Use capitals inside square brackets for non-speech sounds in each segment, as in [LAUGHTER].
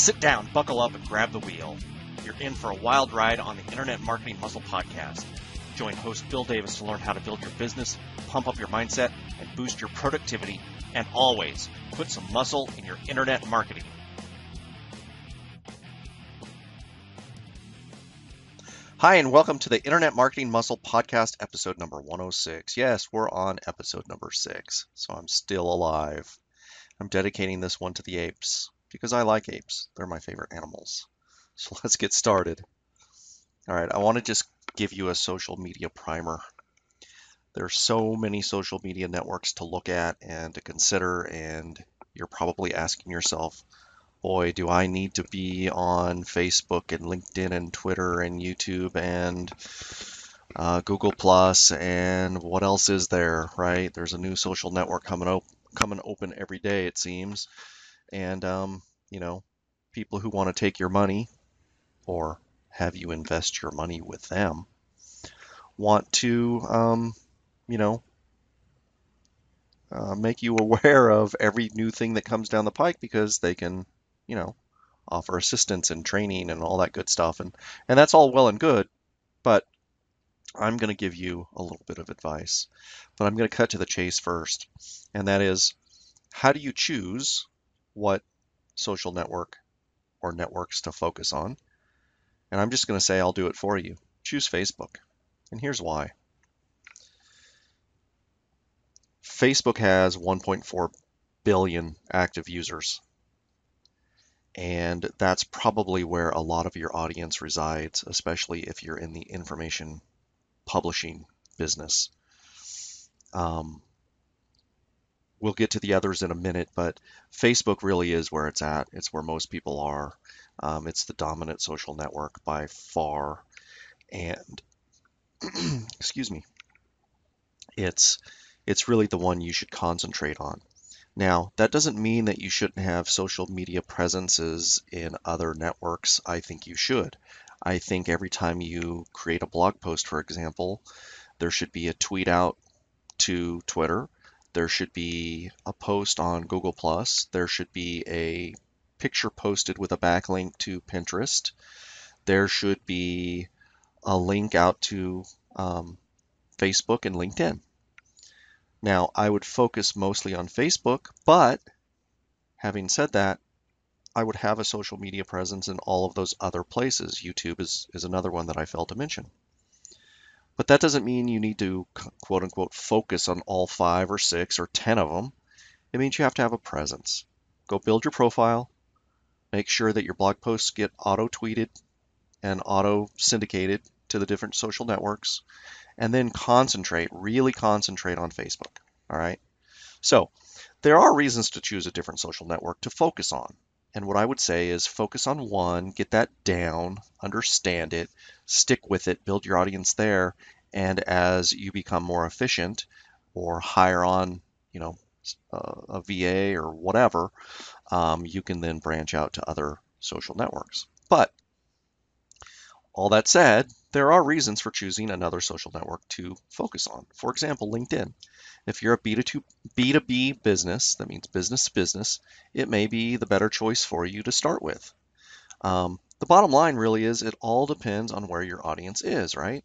Sit down, buckle up, and grab the wheel. You're in for a wild ride on the Internet Marketing Muscle Podcast. Join host Bill Davis to learn how to build your business, pump up your mindset, and boost your productivity, and always put some muscle in your internet marketing. Hi, and welcome to the Internet Marketing Muscle Podcast, episode number 106. Yes, we're on episode number six, so I'm still alive. I'm dedicating this one to the apes because I like apes. They're my favorite animals. [LAUGHS] So let's get started. All right, I want to just give you a social media primer. There's so many social media networks to look at and to consider, and you're probably asking yourself, boy, do I need to be on Facebook and LinkedIn and Twitter and YouTube and uh, Google Plus and what else is there, right? There's a new social network coming up, coming open every day, it seems, and um, you know, people who want to take your money or have you invest your money with them want to, um, you know, uh, make you [LAUGHS] aware of every new thing that comes down the pike because they can you know, offer assistance and training and all that good stuff. And, and that's all well and good, but I'm going to give you a little bit of advice. But I'm going to cut to the chase first. And that is how do you choose what social network or networks to focus on? And I'm just going to say I'll do it for you. Choose Facebook. And here's why. Facebook has 1.4 billion active users and that's probably where a lot of your audience resides, especially if you're in the information publishing business. Um, we'll get to the others in a minute, but Facebook really is where it's at. It's where most people are. Um, it's the dominant social network by far, and [CLEARS THROAT] excuse me, it's it's really the one you should concentrate on. Now, that doesn't mean that you shouldn't have social media presences in other networks. I think you should. I think every time you create a blog post, for example, there should be a tweet out to Twitter. There should be a post on Google Plus. There should be a picture posted with a backlink to Pinterest. There should be a link out to um, Facebook and LinkedIn. Now, I would focus mostly on Facebook, but having said that, I would have a social media presence in all of those other places. YouTube is, is another one that I failed to mention. But that doesn't mean you need to quote unquote focus on all five or six or 10 of them. It means you have to have a presence. Go build your profile, make sure that your blog posts get auto tweeted and auto syndicated to the different social networks and then concentrate, really concentrate on Facebook. All right. So there are reasons to choose a different social network to focus on. And what I would say is focus on one, get that down, understand it, stick with it, build your audience there. And as you become more efficient or hire on, you know, a VA or whatever, um, you can then branch out to other social networks. But all that said, there are reasons for choosing another social network to focus on. For example, LinkedIn. If you're a B2, B2B business, that means business to business, it may be the better choice for you to start with. Um, the bottom line really is it all depends on where your audience is, right?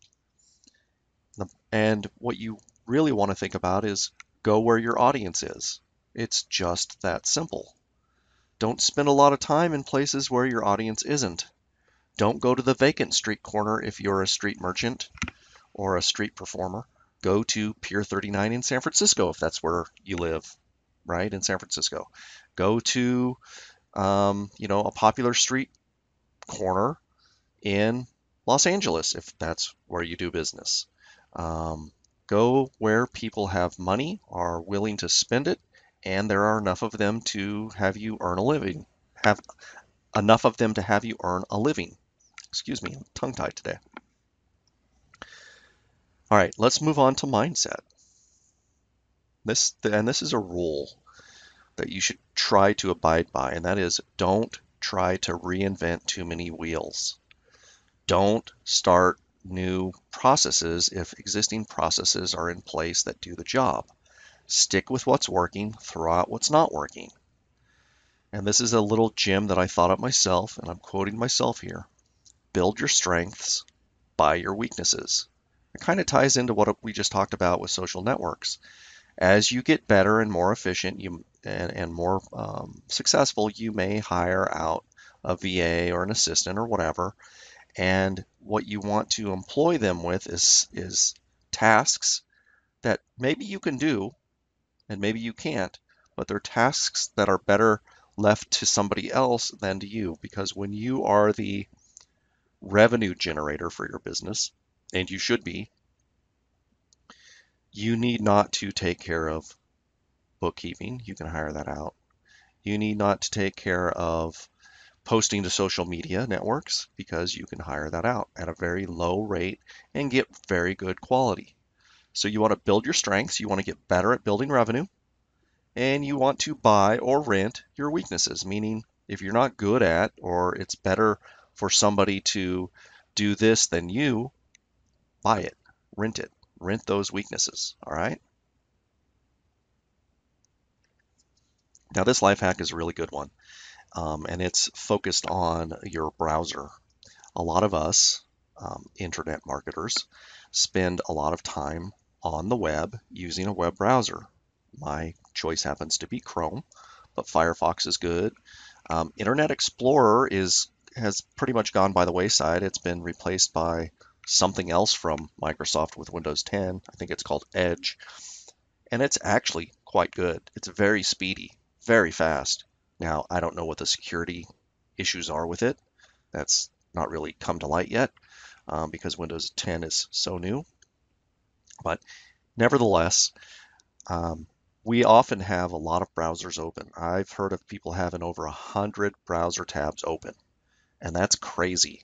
And what you really want to think about is go where your audience is. It's just that simple. Don't spend a lot of time in places where your audience isn't. Don't go to the vacant street corner if you're a street merchant or a street performer. Go to Pier 39 in San Francisco if that's where you live, right? In San Francisco. Go to, um, you know, a popular street corner in Los Angeles if that's where you do business. Um, go where people have money, are willing to spend it, and there are enough of them to have you earn a living. Have enough of them to have you earn a living. Excuse me, tongue tied today. All right, let's move on to mindset. This and this is a rule that you should try to abide by, and that is don't try to reinvent too many wheels. Don't start new processes if existing processes are in place that do the job. Stick with what's working, throw out what's not working. And this is a little gem that I thought up myself, and I'm quoting myself here. Build your strengths by your weaknesses. It kind of ties into what we just talked about with social networks. As you get better and more efficient you, and, and more um, successful, you may hire out a VA or an assistant or whatever. And what you want to employ them with is, is tasks that maybe you can do and maybe you can't, but they're tasks that are better left to somebody else than to you because when you are the revenue generator for your business, and you should be, you need not to take care of bookkeeping. You can hire that out. You need not to take care of posting to social media networks because you can hire that out at a very low rate and get very good quality. So you want to build your strengths, you want to get better at building revenue, and you want to buy or rent your weaknesses, meaning if you're not good at or it's better for somebody to do this than you, buy it, rent it, rent those weaknesses, all right? Now this life hack is a really good one, um, and it's focused on your browser. A lot of us, um, internet marketers, spend a lot of time on the web using a web browser. My choice happens to be Chrome, but Firefox is good. Um, Internet Explorer is has pretty much gone by the wayside. It's been replaced by something else from Microsoft with Windows 10. I think it's called Edge. And it's actually quite good. It's very speedy, very fast. Now, I don't know what the security issues are with it. That's not really come to light yet um, because Windows 10 is so new. But nevertheless, um, we often have a lot of browsers open. I've heard of people having over a hundred browser tabs open, and that's crazy.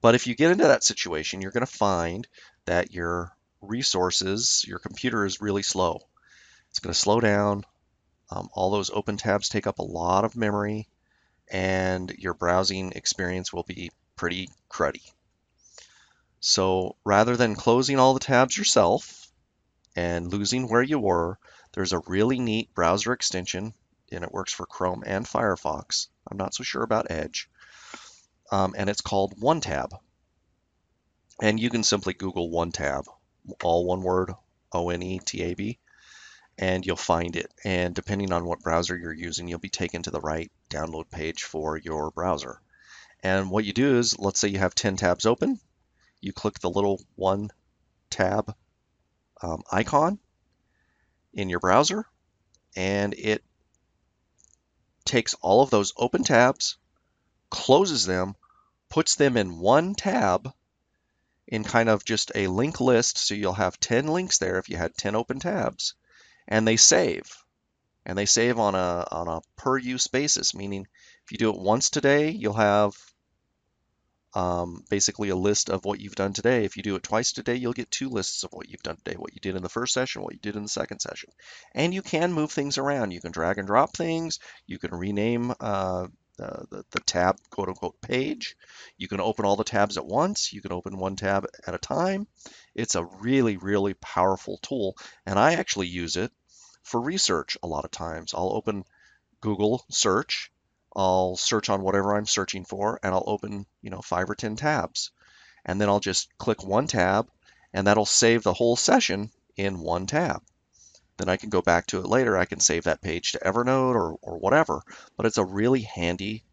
But if you get into that situation, you're going to find that your resources, your computer is really slow. It's going to slow down. Um, all those open tabs take up a lot of memory, and your browsing experience will be pretty cruddy. So rather than closing all the tabs yourself and losing where you were, there's a really neat browser extension, and it works for Chrome and Firefox. I'm not so sure about Edge um, and it's called OneTab. And you can simply Google OneTab, all one word, O-N-E-T-A-B, and you'll find it. And depending on what browser you're using, you'll be taken to the right download page for your browser. And what you do is, let's say you have 10 tabs open, you click the little one tab um, icon in your browser, and it takes all of those open tabs, closes them, puts them in one tab in kind of just a link list. So you'll have 10 links there if you had 10 open tabs and they save and they save on a, on a per use basis, meaning if you do it once today, you'll have um, basically a list of what you've done today. If you do it twice today, you'll get two lists of what you've done today, what you did in the first session, what you did in the second session. And you can move things around. You can drag and drop things. You can rename uh, the, the, tab quote unquote page. You can open all the tabs at once. You can open one tab at a time. It's a really, really powerful tool. And I actually use it for research a lot of times. I'll open Google search. I'll search on whatever I'm searching for and I'll open, you know, five or 10 tabs. And then I'll just click one tab and that'll save the whole session in one tab. Then I can go back to it later. I can save that page to Evernote or, or whatever. But it's a really handy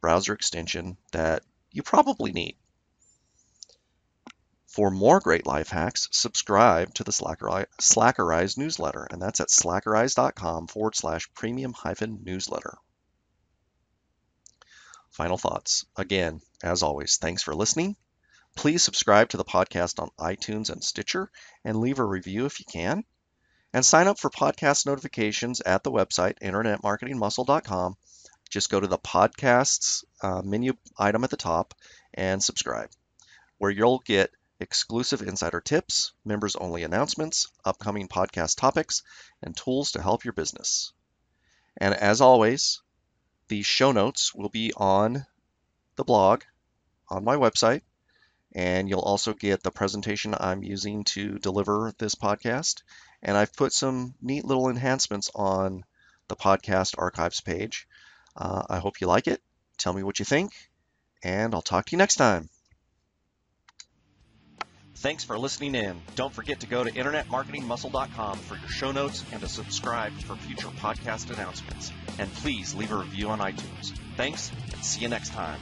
browser extension that you probably need. For more great life hacks, subscribe to the Slackerize, Slackerize newsletter, and that's at slackerize.com forward slash premium hyphen newsletter. Final thoughts. Again, as always, thanks for listening. Please subscribe to the podcast on iTunes and Stitcher and leave a review if you can. And sign up for podcast notifications at the website, internetmarketingmuscle.com. Just go to the podcasts uh, menu item at the top and subscribe, where you'll get exclusive insider tips, members only announcements, upcoming podcast topics, and tools to help your business. And as always, the show notes will be on the blog on my website, and you'll also get the presentation I'm using to deliver this podcast and I've put some neat little enhancements on the podcast archives page. Uh, I hope you like it. Tell me what you think, and I'll talk to you next time. Thanks for listening in. Don't forget to go to InternetMarketingMuscle.com for your show notes and to subscribe for future podcast announcements. And please leave a review on iTunes. Thanks, and see you next time.